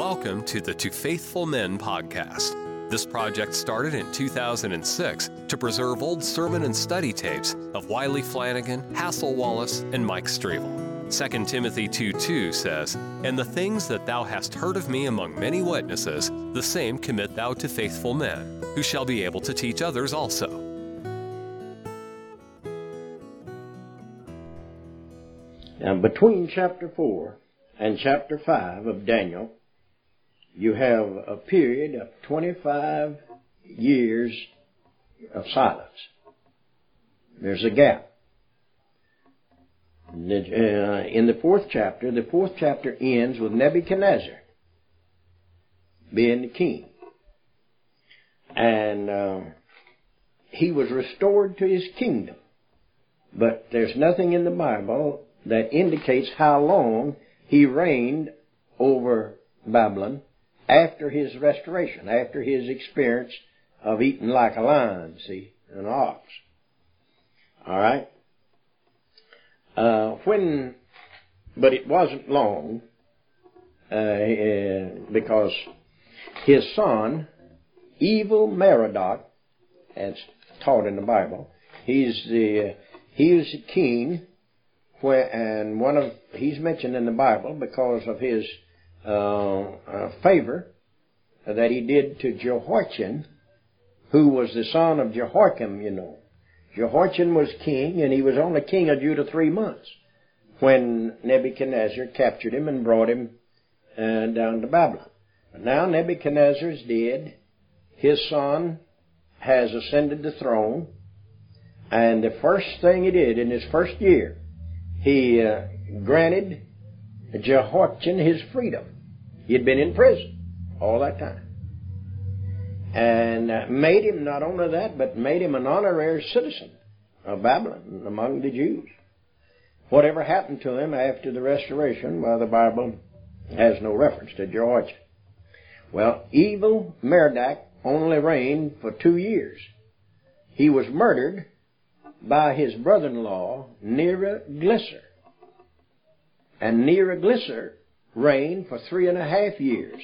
Welcome to the To Faithful Men podcast. This project started in 2006 to preserve old sermon and study tapes of Wiley Flanagan, Hassel Wallace, and Mike Strevel. 2 Timothy 2 2 says, And the things that thou hast heard of me among many witnesses, the same commit thou to faithful men, who shall be able to teach others also. Now, between chapter 4 and chapter 5 of Daniel, you have a period of 25 years of silence. There's a gap. Uh, in the fourth chapter, the fourth chapter ends with Nebuchadnezzar being the king. And uh, he was restored to his kingdom. But there's nothing in the Bible that indicates how long he reigned over Babylon after his restoration, after his experience of eating like a lion, see, an ox. All right. Uh, when, but it wasn't long, uh, uh, because his son, evil Merodach, as taught in the Bible, he's the he was the king, where, and one of he's mentioned in the Bible because of his favor that he did to Jehoiachin, who was the son of Jehoiakim, you know. Jehoiachin was king, and he was only king of Judah three months when Nebuchadnezzar captured him and brought him uh, down to Babylon. Now Nebuchadnezzar's dead. His son has ascended the throne. And the first thing he did in his first year, he uh, granted Jehoiachin his freedom. He had been in prison all that time. And uh, made him not only that, but made him an honorary citizen of Babylon among the Jews. Whatever happened to him after the restoration, well, the Bible has no reference to Jehoiachin. Well, evil Merodach only reigned for two years. He was murdered by his brother-in-law, Neriglissar and Neriglissar reigned for three and a half years.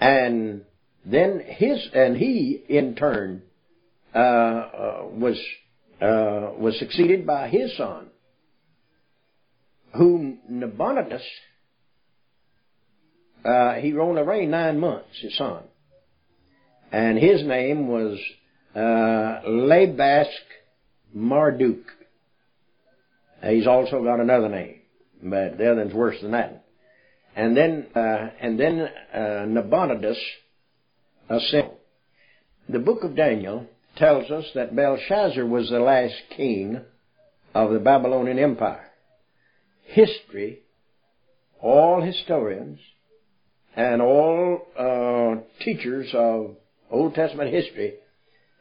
And then his, and he in turn, uh, uh, was, uh, was succeeded by his son, whom Nabonidus, uh, he only reigned nine months, his son. And his name was, uh, Labask Marduk. He's also got another name, but the other one's worse than that. And then, uh, and then uh, Nabonidus. The book of Daniel tells us that Belshazzar was the last king of the Babylonian Empire. History, all historians, and all uh, teachers of Old Testament history,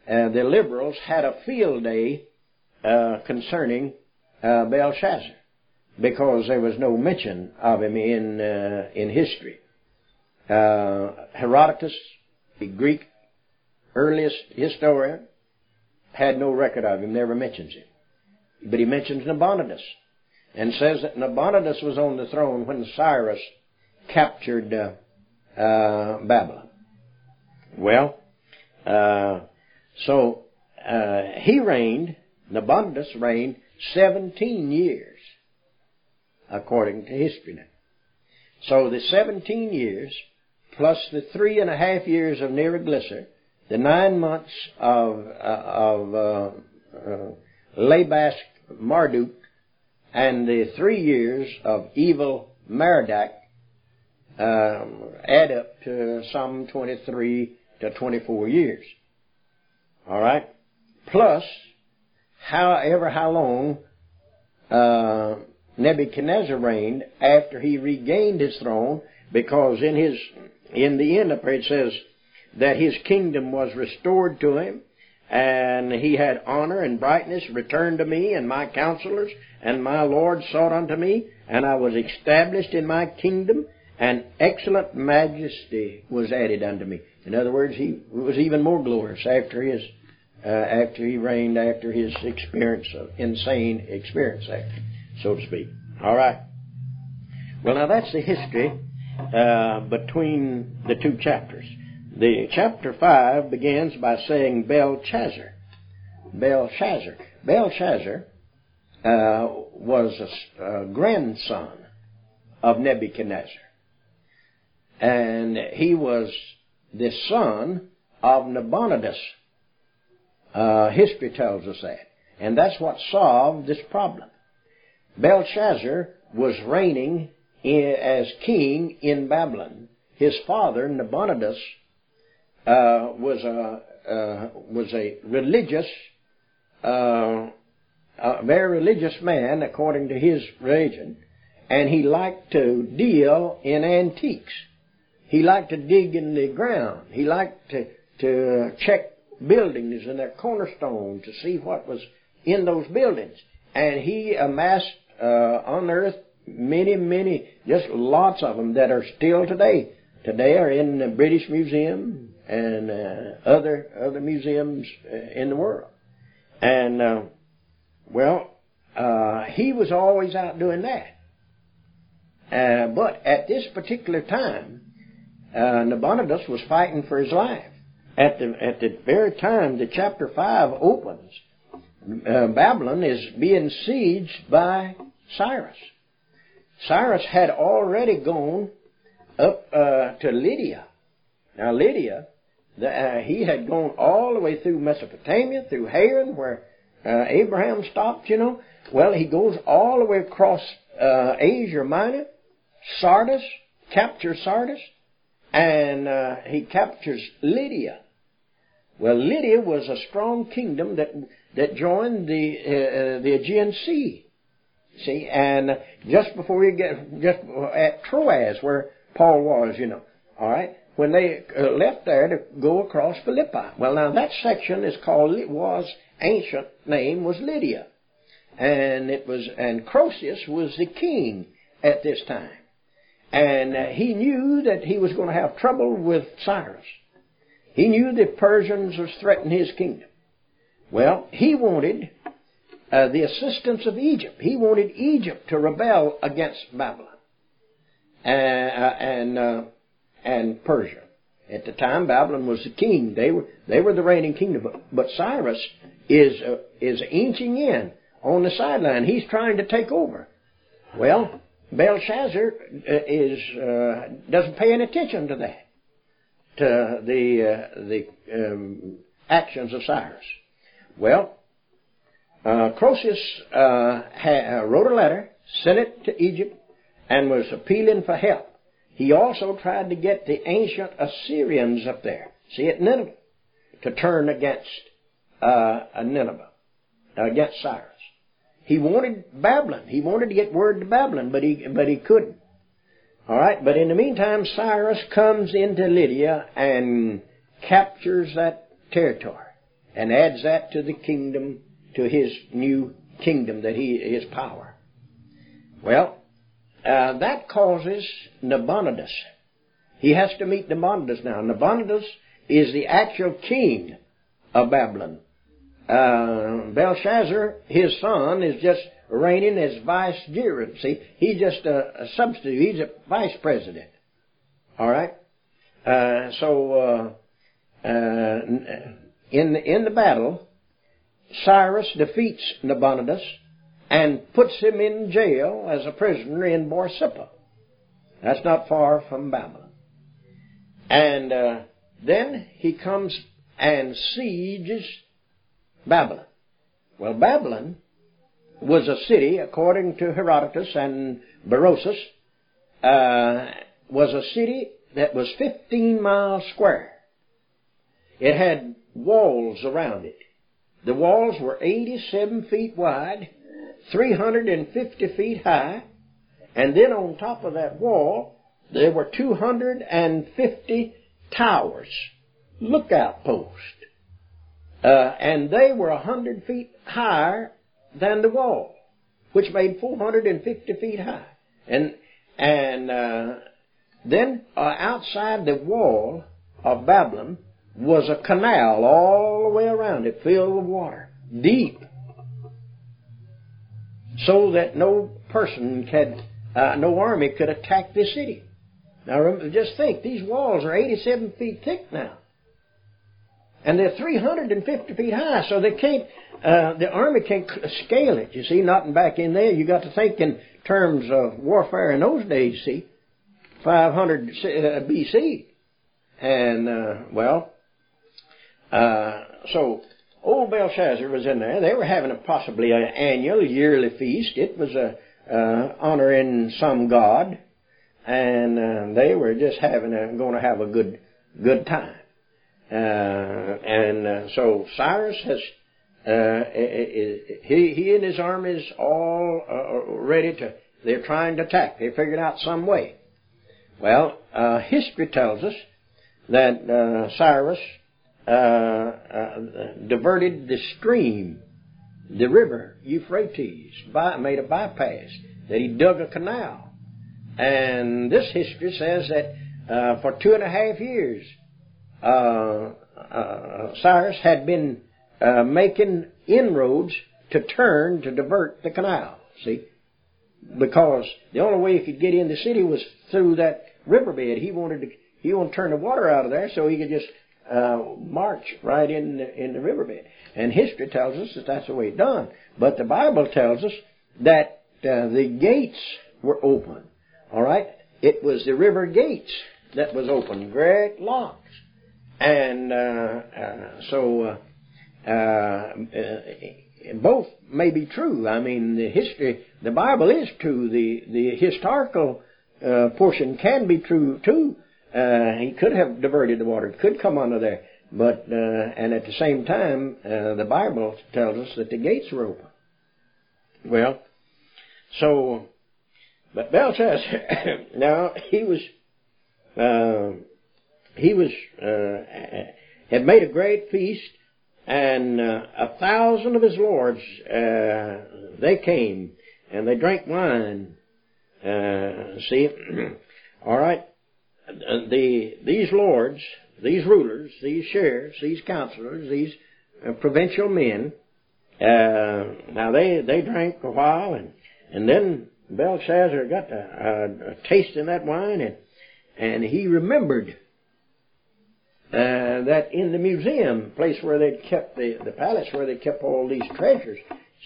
uh, the liberals had a field day uh, concerning uh, Belshazzar because there was no mention of him in uh, in history. Uh, Herodotus, the Greek earliest historian, had no record of him, never mentions him. But he mentions Nabonidus and says that Nabonidus was on the throne when Cyrus captured uh, uh, Babylon. Well, uh, so uh, he reigned, Nabonidus reigned 17 years, according to history now. So the 17 years, plus the three and a half years of Neriglissar, the nine months of, uh, of uh, uh, Labask Marduk, and the three years of evil Merodach um, add up to some 23 to 24 years. All right? Plus however how long uh, Nebuchadnezzar reigned after he regained his throne, because in his in the end of it says that his kingdom was restored to him, and he had honor and brightness returned to me, and my counselors and my Lord sought unto me, and I was established in my kingdom, and excellent majesty was added unto me. In other words, he was even more glorious after his uh, after he reigned after his experience of insane experience, after, so to speak. All right. Well, now that's the history uh, between the two chapters. The chapter 5 begins by saying Belshazzar. Belshazzar. Belshazzar uh, was a, a grandson of Nebuchadnezzar. And he was the son of Nabonidus. Uh, history tells us that. And that's what solved this problem. Belshazzar was reigning in, as king in Babylon. His father, Nabonidus, uh, was a uh, was a religious, uh, a very religious man according to his religion, and he liked to deal in antiques. He liked to dig in the ground. He liked to to check buildings and their cornerstone to see what was in those buildings. And he amassed uh, unearthed many, many, just lots of them that are still today. Today are in the British Museum and uh, other other museums uh, in the world. And uh, well, uh, he was always out doing that. Uh, but at this particular time, uh, Nabonidus was fighting for his life. At the at the very time the chapter five opens, uh, Babylon is being sieged by Cyrus. Cyrus had already gone up uh, to Lydia. Now Lydia, the, uh, he had gone all the way through Mesopotamia, through Haran, where uh, Abraham stopped. You know, well he goes all the way across uh, Asia Minor, Sardis, captures Sardis, and uh, he captures Lydia. Well, Lydia was a strong kingdom that that joined the uh, the Aegean Sea. See, and just before you get just at Troas, where Paul was, you know, all right, when they uh, left there to go across Philippi. Well, now that section is called it was ancient name was Lydia, and it was and Croesus was the king at this time, and uh, he knew that he was going to have trouble with Cyrus. He knew the Persians was threatening his kingdom. Well, he wanted uh, the assistance of Egypt. He wanted Egypt to rebel against Babylon and uh, and, uh, and Persia. At the time, Babylon was the king. They were they were the reigning kingdom. But, but Cyrus is uh, is inching in on the sideline. He's trying to take over. Well, Belshazzar uh, is doesn't pay any attention to that to the uh, the um, actions of Cyrus. Well, uh, Croesus uh, ha- uh, wrote a letter, sent it to Egypt, and was appealing for help. He also tried to get the ancient Assyrians up there, see at Nineveh, to turn against uh, Nineveh, against Cyrus. He wanted Babylon. He wanted to get word to Babylon, but he but he couldn't. All right, but in the meantime, Cyrus comes into Lydia and captures that territory and adds that to the kingdom, to his new kingdom that he his power. Well, uh, that causes Nabonidus. He has to meet Nabonidus now. Nabonidus is the actual king of Babylon. Uh, Belshazzar, his son, is just reigning as vicegerent. See, he's just a, a, substitute. He's a vice president. All right. Uh, so uh, uh, in the, in the battle, Cyrus defeats Nabonidus and puts him in jail as a prisoner in Borsippa. That's not far from Babylon. And uh, then he comes and sieges Babylon. Well, Babylon was a city, according to Herodotus and Berosus, uh, was a city that was 15 miles square. It had walls around it. The walls were 87 feet wide, 350 feet high, and then on top of that wall, there were 250 towers, lookout posts. Uh, and they were 100 feet higher than the wall, which made 450 feet high. And, and, uh, then uh, outside the wall of Babylon was a canal all the way around it filled with water, deep, so that no person could, uh, no army could attack the city. Now, just think, these walls are 87 feet thick now. And they're 350 feet high, so they can't, uh, the army can't scale it, you see, nothing back in there. You got to think in terms of warfare in those days, see, 500 uh, BC. And, uh, well, uh, so old Belshazzar was in there. They were having a possibly an annual, yearly feast. It was a uh, honoring some god, and uh, they were just having a, going to have a good good time. Uh, and uh, so Cyrus has uh, he he and his armies all ready to. They're trying to attack. They figured out some way. Well, uh, history tells us that uh, Cyrus diverted the stream, the river Euphrates, by, made a bypass, that he dug a canal. And this history says that uh, for two and a half years, Cyrus had been making inroads to turn to divert the canal. See, because the only way he could get in the city was through that riverbed. He wanted to he wanted to turn the water out of there so he could just uh, march right in the, in the riverbed. And history tells us that that's the way it's done. But the Bible tells us that uh, the gates were open. All right, it was the river gates that was open, great locks, and uh, uh so uh, uh, both may be true. I mean, the history, the Bible is true. The the historical portion can be true too. Uh, he could have diverted the water. It could come under there. But, uh, and at the same time, uh, the Bible tells us that the gates were open. Well, so, but Belshazzar, now, he was, uh, he was, uh, had made a great feast, and uh, a thousand of his lords, uh, they came, and they drank wine. Uh, see, all right, the, these lords, these rulers, these sheriffs, these counselors, these uh, provincial men, uh, now they, they drank a while and, and then Belshazzar got a, a taste in that wine and, and he remembered uh, that in the museum place where they'd kept the, the palace where they kept all these treasures,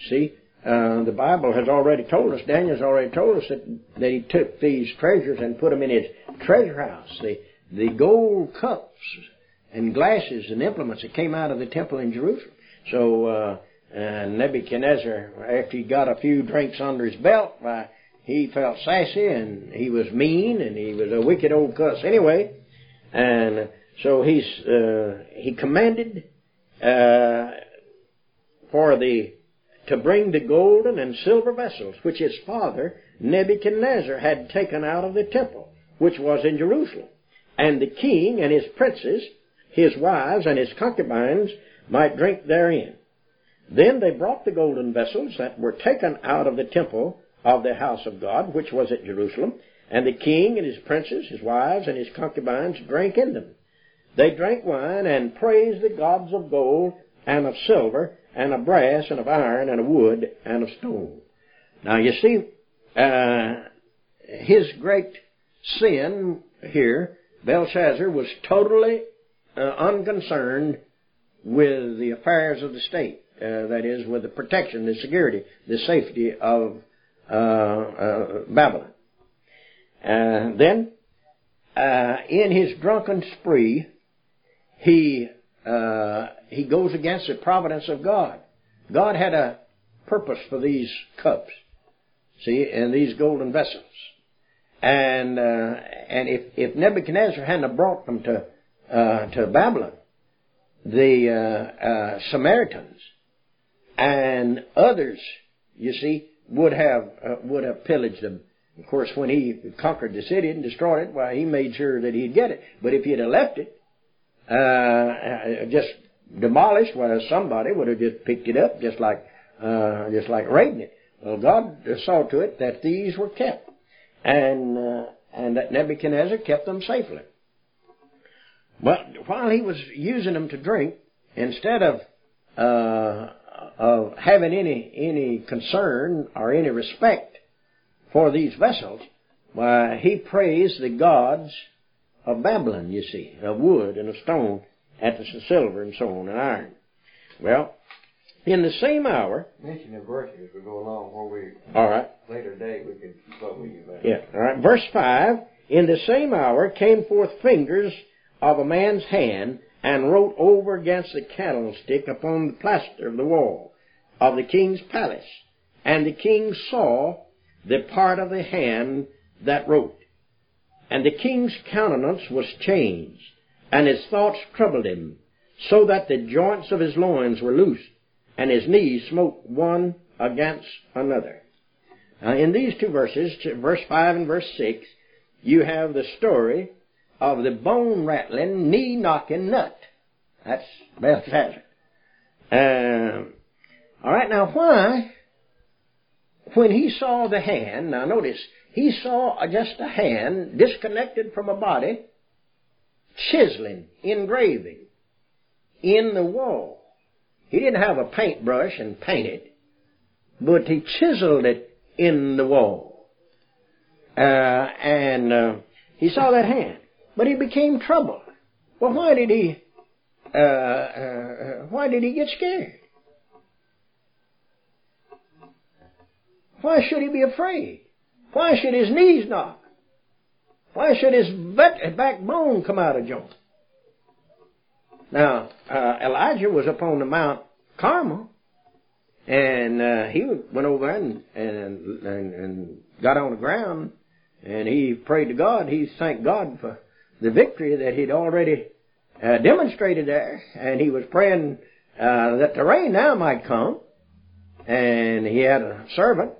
see, uh, the Bible has already told us, Daniel's already told us that, that he took these treasures and put them in his treasure house. The, the gold cups and glasses and implements that came out of the temple in Jerusalem. So, uh, uh, Nebuchadnezzar, after he got a few drinks under his belt, why, he felt sassy and he was mean and he was a wicked old cuss anyway. And so he's, uh, he commanded, uh, for the to bring the golden and silver vessels which his father Nebuchadnezzar had taken out of the temple, which was in Jerusalem. And the king and his princes, his wives and his concubines might drink therein. Then they brought the golden vessels that were taken out of the temple of the house of God, which was at Jerusalem, and the king and his princes, his wives, and his concubines drank in them. They drank wine and praised the gods of gold and of silver and of brass and of iron and of wood and of stone. Now you see, uh, his great sin here, Belshazzar was totally uh, unconcerned with the affairs of the state. Uh, that is, with the protection, the security, the safety of uh, uh, Babylon. Uh, then, in his drunken spree, he uh, he goes against the providence of God. God had a purpose for these cups, see, and these golden vessels. And uh, and if if Nebuchadnezzar hadn't brought them to uh, to Babylon, the uh, uh, Samaritans and others, you see, would have uh, would have pillaged them. Of course, when he conquered the city and destroyed it, why he made sure that he'd get it. But if he'd have left it, uh, just demolished, well, somebody would have just picked it up, just like uh, just like raiding it. Well, God saw to it that these were kept, and uh, and that Nebuchadnezzar kept them safely. But while he was using them to drink, instead of uh, of having any any concern or any respect for these vessels, Why, he praised the gods of Babylon, you see, of wood and of stone, at the silver and so on, and iron. Well, in the same hour. Mention the verses as we go along, where we. All right. Later date we can keep up with you. About. Yeah. All right. Verse five. In the same hour came forth fingers of a man's hand and wrote over against the candlestick upon the plaster of the wall of the king's palace. And the king saw the part of the hand that wrote. And the king's countenance was changed, and his thoughts troubled him, so that the joints of his loins were loosed, and his knees smote one against another. Now, in these two verses, verse 5 and verse 6, you have the story of the bone rattling, knee knocking nut. That's Belshazzar. Uh, all right, now why, when he saw the hand, now notice, he saw just a hand disconnected from a body, chiseling, engraving in the wall. He didn't have a paintbrush and paint it, but he chiseled it in the wall. Uh, and uh, he saw that hand, but he became troubled. Well, why did he? Uh, uh why did he get scared? Why should he be afraid? Why should his knees knock? Why should his backbone come out of joint? Now, uh, Elijah was upon the Mount Carmel, and uh, he went over and, and, and, and got on the ground, and he prayed to God. He thanked God for the victory that he'd already uh, demonstrated there, and he was praying uh, that the rain now might come. And he had a servant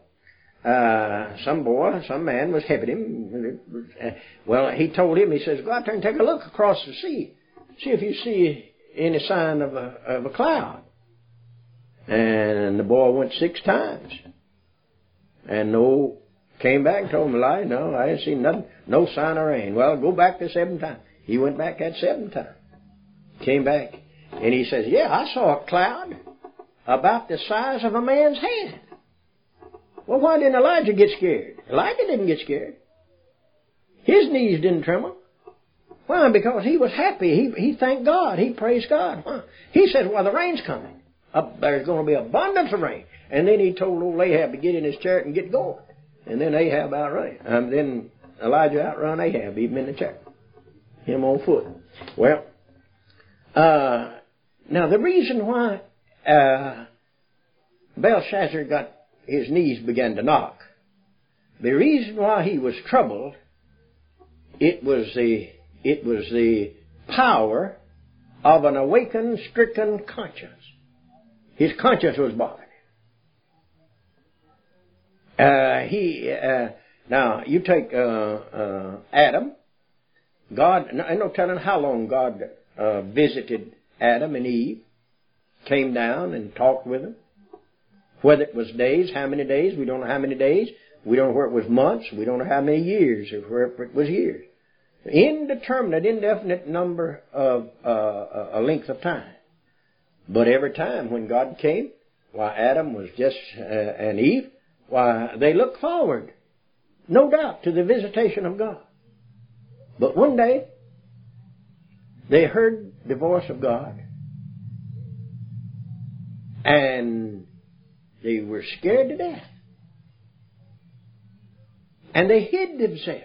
uh, some boy, some man was helping him. Well, he told him, he says, go out there and take a look across the sea. See if you see any sign of a, of a cloud. And the boy went six times. And no, came back and told him, lie, no, I didn't seen nothing, no sign of rain. Well, go back the seventh time. He went back that seventh time. Came back. And he says, yeah, I saw a cloud about the size of a man's hand. Well, why didn't Elijah get scared? Elijah didn't get scared. His knees didn't tremble. Why? Because he was happy. He, he thanked God. He praised God. Why? He said, well, the rain's coming. Up, there's going to be abundance of rain. And then he told old Ahab to get in his chariot and get going. And then Ahab outran. Um, then Elijah outrun Ahab, even in the chariot. Him on foot. Well, uh, now the reason why uh, Belshazzar got his knees began to knock. The reason why he was troubled, it was the, it was the power of an awakened, stricken conscience. His conscience was bothered. Uh, he, uh, now, you take uh, uh Adam. God, I no telling how long God uh, visited Adam and Eve, came down and talked with them. Whether it was days, how many days, we don't know how many days. We don't know where it was months. We don't know how many years, or where it was years. Indeterminate, indefinite number of uh, a length of time. But every time when God came, why Adam was just uh, and Eve, why they looked forward, no doubt, to the visitation of God. But one day they heard the voice of God, and they were scared to death. And they hid themselves.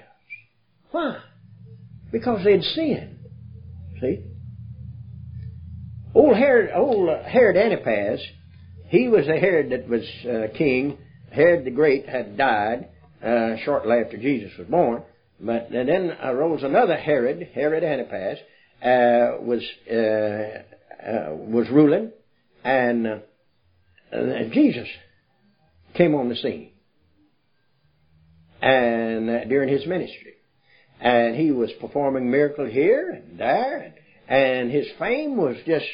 Why? Because they'd sinned. See? Old Herod, old Herod Antipas, he was the Herod that was uh, king. Herod the Great had died uh, shortly after Jesus was born. But then arose another Herod, Herod Antipas, uh, was uh, uh, was ruling, and Jesus came on the scene. And uh, during his ministry. And he was performing miracles here and there. And his fame was just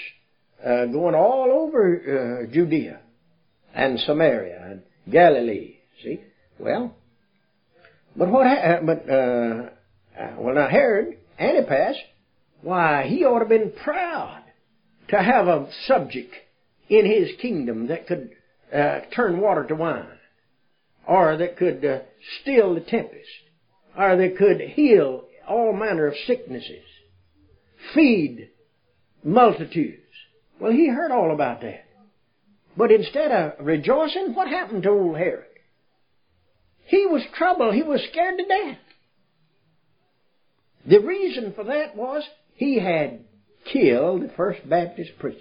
uh, going all over uh, Judea and Samaria and Galilee. See? Well, but what, ha- but, uh, uh, well now Herod Antipas, why, he ought to have been proud to have a subject in his kingdom that could uh, turn water to wine, or that could uh, still the tempest, or that could heal all manner of sicknesses, feed multitudes. Well, he heard all about that. But instead of rejoicing, what happened to old Herod? He was troubled. He was scared to death. The reason for that was he had killed the first Baptist preacher.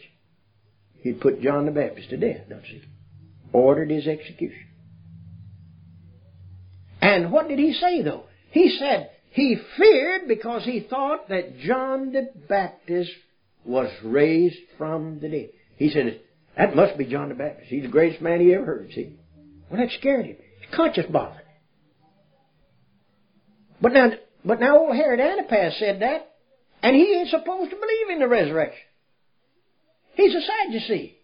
He'd put John the Baptist to death, don't you? Ordered his execution. And what did he say though? He said he feared because he thought that John the Baptist was raised from the dead. He said, that must be John the Baptist. He's the greatest man he ever heard, see? Well, that scared him. His conscience bothered. But now, but now old Herod Antipas said that, and he ain't supposed to believe in the resurrection. He's a Sadducee.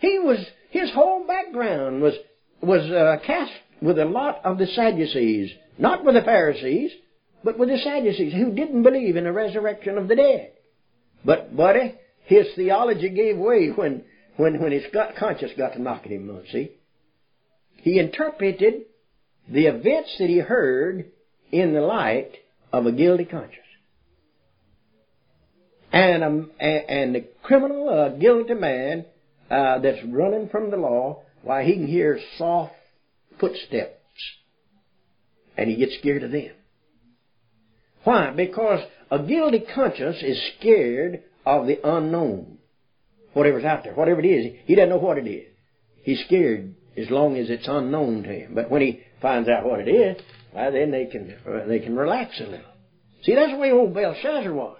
He was, his whole background was, was uh, cast with a lot of the Sadducees. Not with the Pharisees, but with the Sadducees who didn't believe in the resurrection of the dead. But, buddy, his theology gave way when, when, when his gut conscience got to knocking him see? He interpreted the events that he heard in the light of a guilty conscience. And, um, and, and the criminal, uh, guilty man uh, that's running from the law, why he can hear soft footsteps, and he gets scared of them. Why? Because a guilty conscience is scared of the unknown. Whatever's out there, whatever it is, he doesn't know what it is. He's scared as long as it's unknown to him. But when he finds out what it is, well, then they can they can relax a little. See, that's the way old Belshazzar was.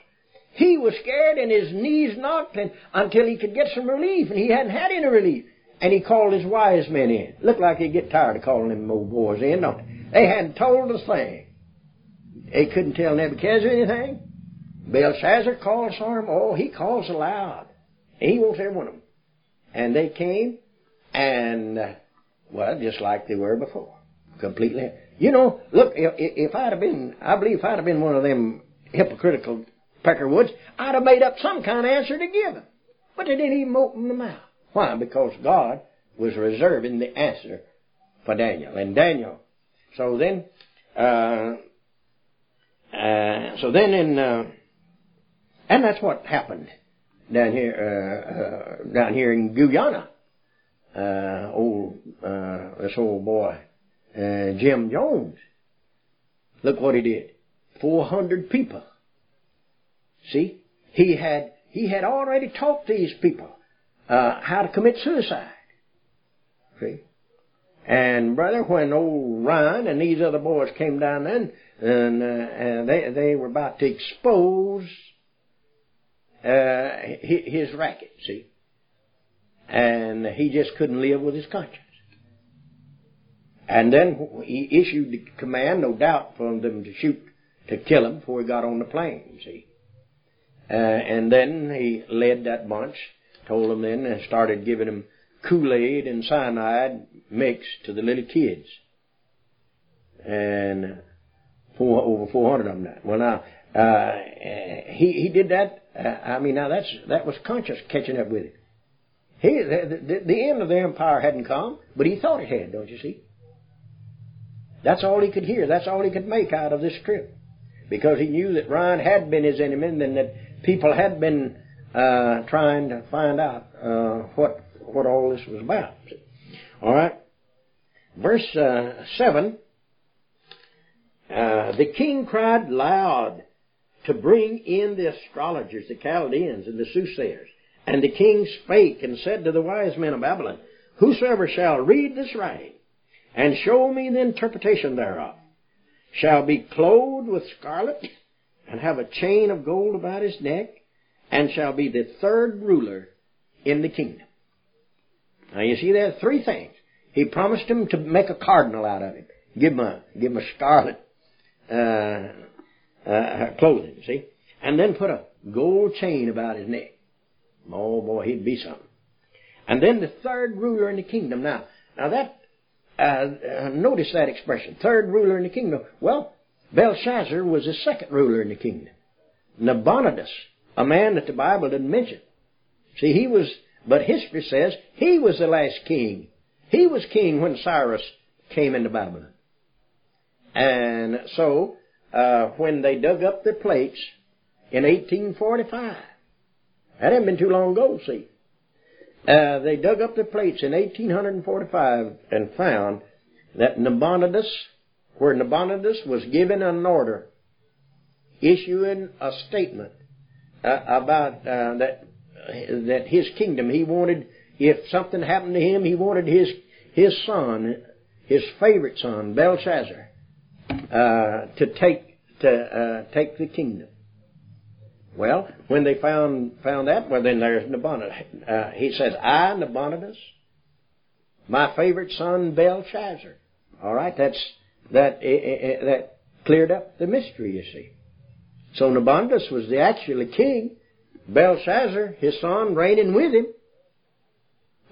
He was scared and his knees knocked and, until he could get some relief, and he hadn't had any relief. And he called his wise men in. Looked like he'd get tired of calling them old boys in, don't they? They hadn't told a thing. They couldn't tell Nebuchadnezzar anything. Belshazzar calls for him. Oh, he calls aloud. He wants every one of them. And they came, and, uh, well, just like they were before. Completely. You know, look, if, if I'd have been, I believe if I'd have been one of them hypocritical Peckerwoods, I'd have made up some kind of answer to give him. But they didn't even open the mouth. Why? Because God was reserving the answer for Daniel. And Daniel, so then, uh, uh, so then in, uh, and that's what happened down here, uh, uh, down here in Guyana. Uh, old, this old boy, Jim Jones. Look what he did. 400 people. See? He had, he had already taught these people uh, how to commit suicide. See? And brother, when old Ryan and these other boys came down then, and, uh, and they they were about to expose uh, his racket, see, and he just couldn't live with his conscience. And then he issued the command, no doubt, for them to shoot to kill him before he got on the plane. See, uh, and then he led that bunch told them then and started giving them Kool-Aid and cyanide mixed to the little kids. And four, over 400 of them died. Well now, uh, he, he did that, uh, I mean now that's, that was conscious catching up with him. He, the, the, the end of the empire hadn't come, but he thought it had, don't you see? That's all he could hear. That's all he could make out of this trip. Because he knew that Ryan had been his enemy and that people had been uh, trying to find out uh, what what all this was about. All right, verse uh, seven. Uh, the king cried loud to bring in the astrologers, the Chaldeans, and the soothsayers. And the king spake and said to the wise men of Babylon, Whosoever shall read this writing and show me the interpretation thereof shall be clothed with scarlet and have a chain of gold about his neck and shall be the third ruler in the kingdom. Now you see there are three things. He promised him to make a cardinal out of him. Give him a, give him a scarlet, uh, uh, clothing, see? And then put a gold chain about his neck. Oh boy, he'd be something. And then the third ruler in the kingdom. Now, now that, uh, uh notice that expression, third ruler in the kingdom. Well, Belshazzar was the second ruler in the kingdom. Nabonidus a man that the Bible didn't mention. See, he was, but history says he was the last king. He was king when Cyrus came into Babylon. And so, uh, when they dug up the plates in 1845, that hadn't been too long ago, see. Uh, they dug up the plates in 1845 and found that Nabonidus, where Nabonidus was given an order, issuing a statement uh, about uh, that that his kingdom, he wanted if something happened to him, he wanted his his son, his favorite son, Belshazzar, uh, to take to uh, take the kingdom. Well, when they found found that, well then there's Nabonidus. Uh, he says, "I, Nabonidus, my favorite son Belshazzar." All right, that's that eh, that cleared up the mystery. You see. So Nabonidus was the actually king. Belshazzar, his son, reigning with him.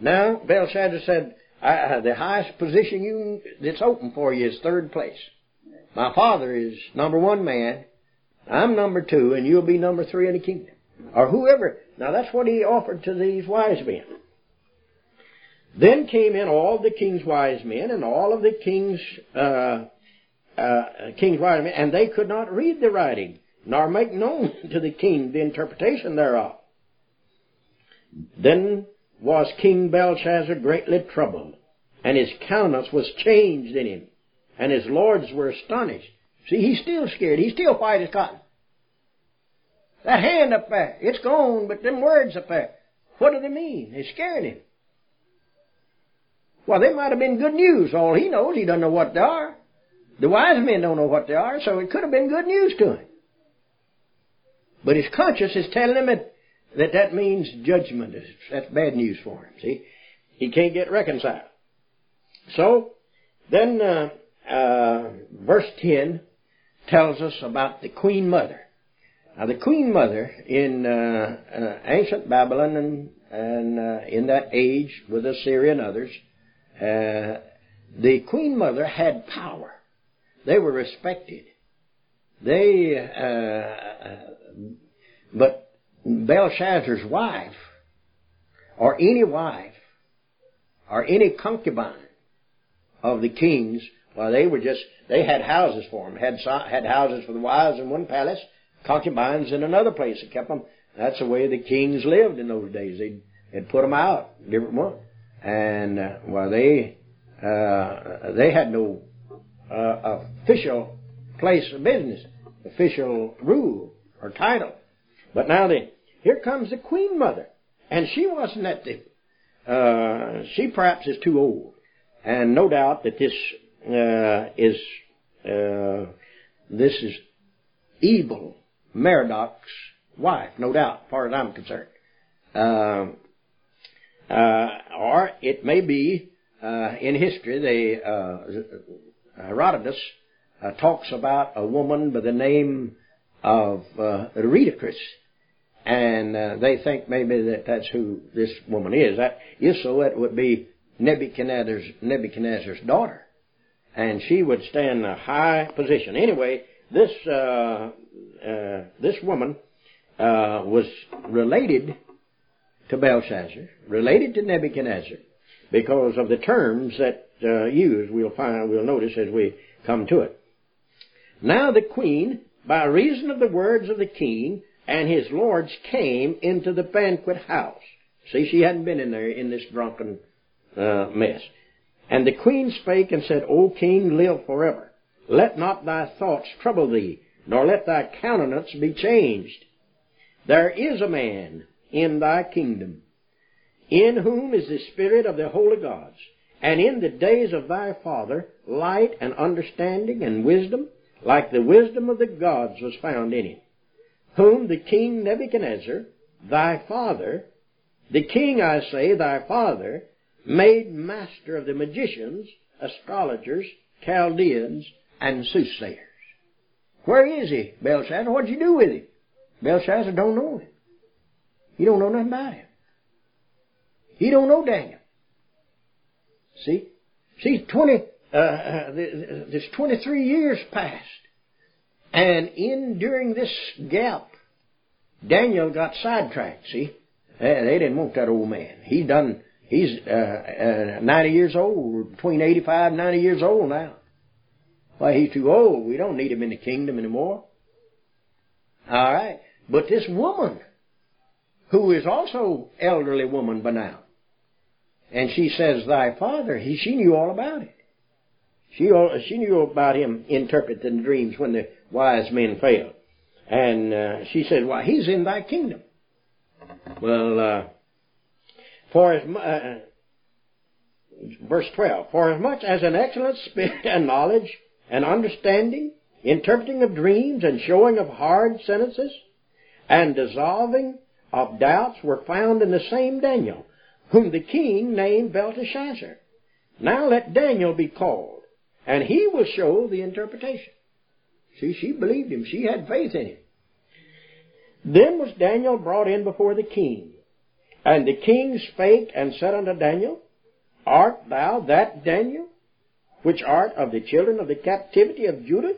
Now Belshazzar said, "The highest position you that's open for you is third place. My father is number one man." I'm number two, and you'll be number three in the kingdom. Or whoever. Now that's what he offered to these wise men. Then came in all the king's wise men and all of the king's uh, uh, king's wise men, and they could not read the writing nor make known to the king the interpretation thereof. Then was King Belshazzar greatly troubled, and his countenance was changed in him, and his lords were astonished. See, he's still scared. He's still white as cotton. That hand up there, it's gone, but them words up there, what do they mean? They scared him. Well, they might have been good news. All he knows, he doesn't know what they are. The wise men don't know what they are, so it could have been good news to him. But his conscience is telling him that that, that means judgment. That's bad news for him, see? He can't get reconciled. So, then, uh, uh, verse 10 tells us about the Queen Mother. Now, the Queen Mother in uh, uh, ancient Babylon and, and uh, in that age with Assyria and others, uh, the Queen Mother had power. They were respected. They, uh, but Belshazzar's wife, or any wife, or any concubine of the kings, well, they were just, they had houses for them. Had, had houses for the wives in one palace, concubines in another place. They kept them. That's the way the kings lived in those days. They'd, they'd put them out, different one. And, uh, well, they, uh, they had no, uh, official place of business, official rule or title. But now then, here comes the queen mother. And she wasn't at the, uh, she perhaps is too old. And no doubt that this uh, is uh, this is evil Merodach's wife, no doubt, as far as I'm concerned. Uh, or it may be uh, in history, they, uh, Herodotus uh, talks about a woman by the name of uh, and uh, they think maybe that that's who this woman is. That, if so, it would be Nebuchadnezzar's, Nebuchadnezzar's daughter and she would stand in a high position. Anyway, this uh, uh, this woman uh, was related to Belshazzar, related to Nebuchadnezzar, because of the terms that uh, used. We'll find, we'll notice as we come to it. Now the queen, by reason of the words of the king and his lords, came into the banquet house. See, she hadn't been in there in this drunken uh, mess. And the queen spake and said, O king, live forever. Let not thy thoughts trouble thee, nor let thy countenance be changed. There is a man in thy kingdom, in whom is the spirit of the holy gods, and in the days of thy father light and understanding and wisdom, like the wisdom of the gods was found in him, whom the king Nebuchadnezzar, thy father, the king, I say, thy father, made master of the magicians, astrologers, Chaldeans, and soothsayers. Where is he, Belshazzar? What'd you do with him? Belshazzar don't know him. He don't know nothing about him. He don't know Daniel. See? See, 20, uh, uh, this 23 years passed. And in, during this gap, Daniel got sidetracked, see? They didn't want that old man. He done He's uh, uh, 90 years old, between 85 and 90 years old now. Why, he's too old. We don't need him in the kingdom anymore. All right. But this woman, who is also elderly woman by now, and she says, Thy father, he, she knew all about it. She, she knew about him interpreting dreams when the wise men failed. And uh, she said, Why, he's in thy kingdom. Well, uh, for as uh, verse 12, for as much as an excellent spirit and knowledge and understanding, interpreting of dreams and showing of hard sentences, and dissolving of doubts were found in the same Daniel, whom the king named Belteshazzar. Now let Daniel be called, and he will show the interpretation. See, she believed him. She had faith in him. Then was Daniel brought in before the king. And the king spake and said unto Daniel, Art thou that Daniel, which art of the children of the captivity of Judah,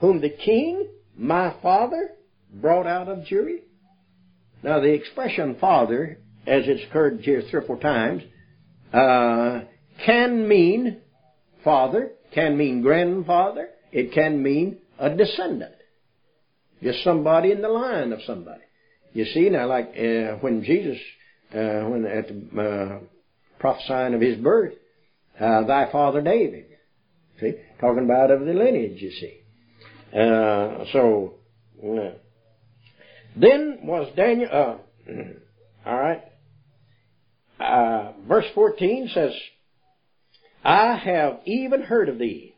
whom the king, my father, brought out of Jewry? Now the expression father, as it's occurred here three or four times, uh, can mean father, can mean grandfather, it can mean a descendant. Just somebody in the line of somebody. You see, now like uh, when Jesus, uh, when at the uh, prophesying of his birth, uh, thy father David. See, talking about of the lineage, you see. Uh, so, then was Daniel, uh, all right, uh, verse 14 says, I have even heard of thee.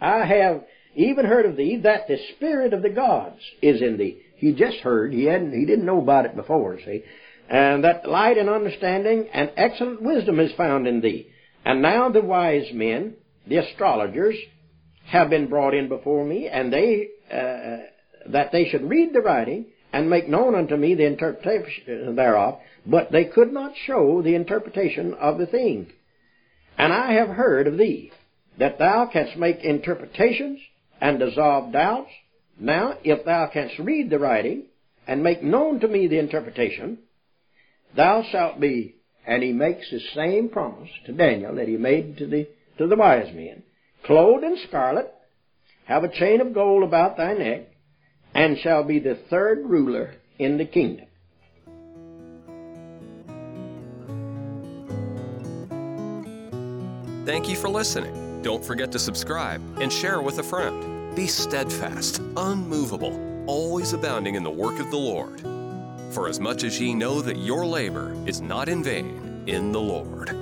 I have even heard of thee that the spirit of the gods is in thee. He just heard. He hadn't, he didn't know about it before, see. And that light and understanding and excellent wisdom is found in thee. And now the wise men, the astrologers, have been brought in before me, and they, uh, that they should read the writing and make known unto me the interpretation thereof, but they could not show the interpretation of the thing. And I have heard of thee, that thou canst make interpretations and dissolve doubts. Now, if thou canst read the writing and make known to me the interpretation, thou shalt be, and he makes the same promise to Daniel that he made to the, to the wise men, clothed in scarlet, have a chain of gold about thy neck, and shall be the third ruler in the kingdom. Thank you for listening. Don't forget to subscribe and share with a friend. Be steadfast, unmovable, always abounding in the work of the Lord. For as much as ye know that your labor is not in vain in the Lord.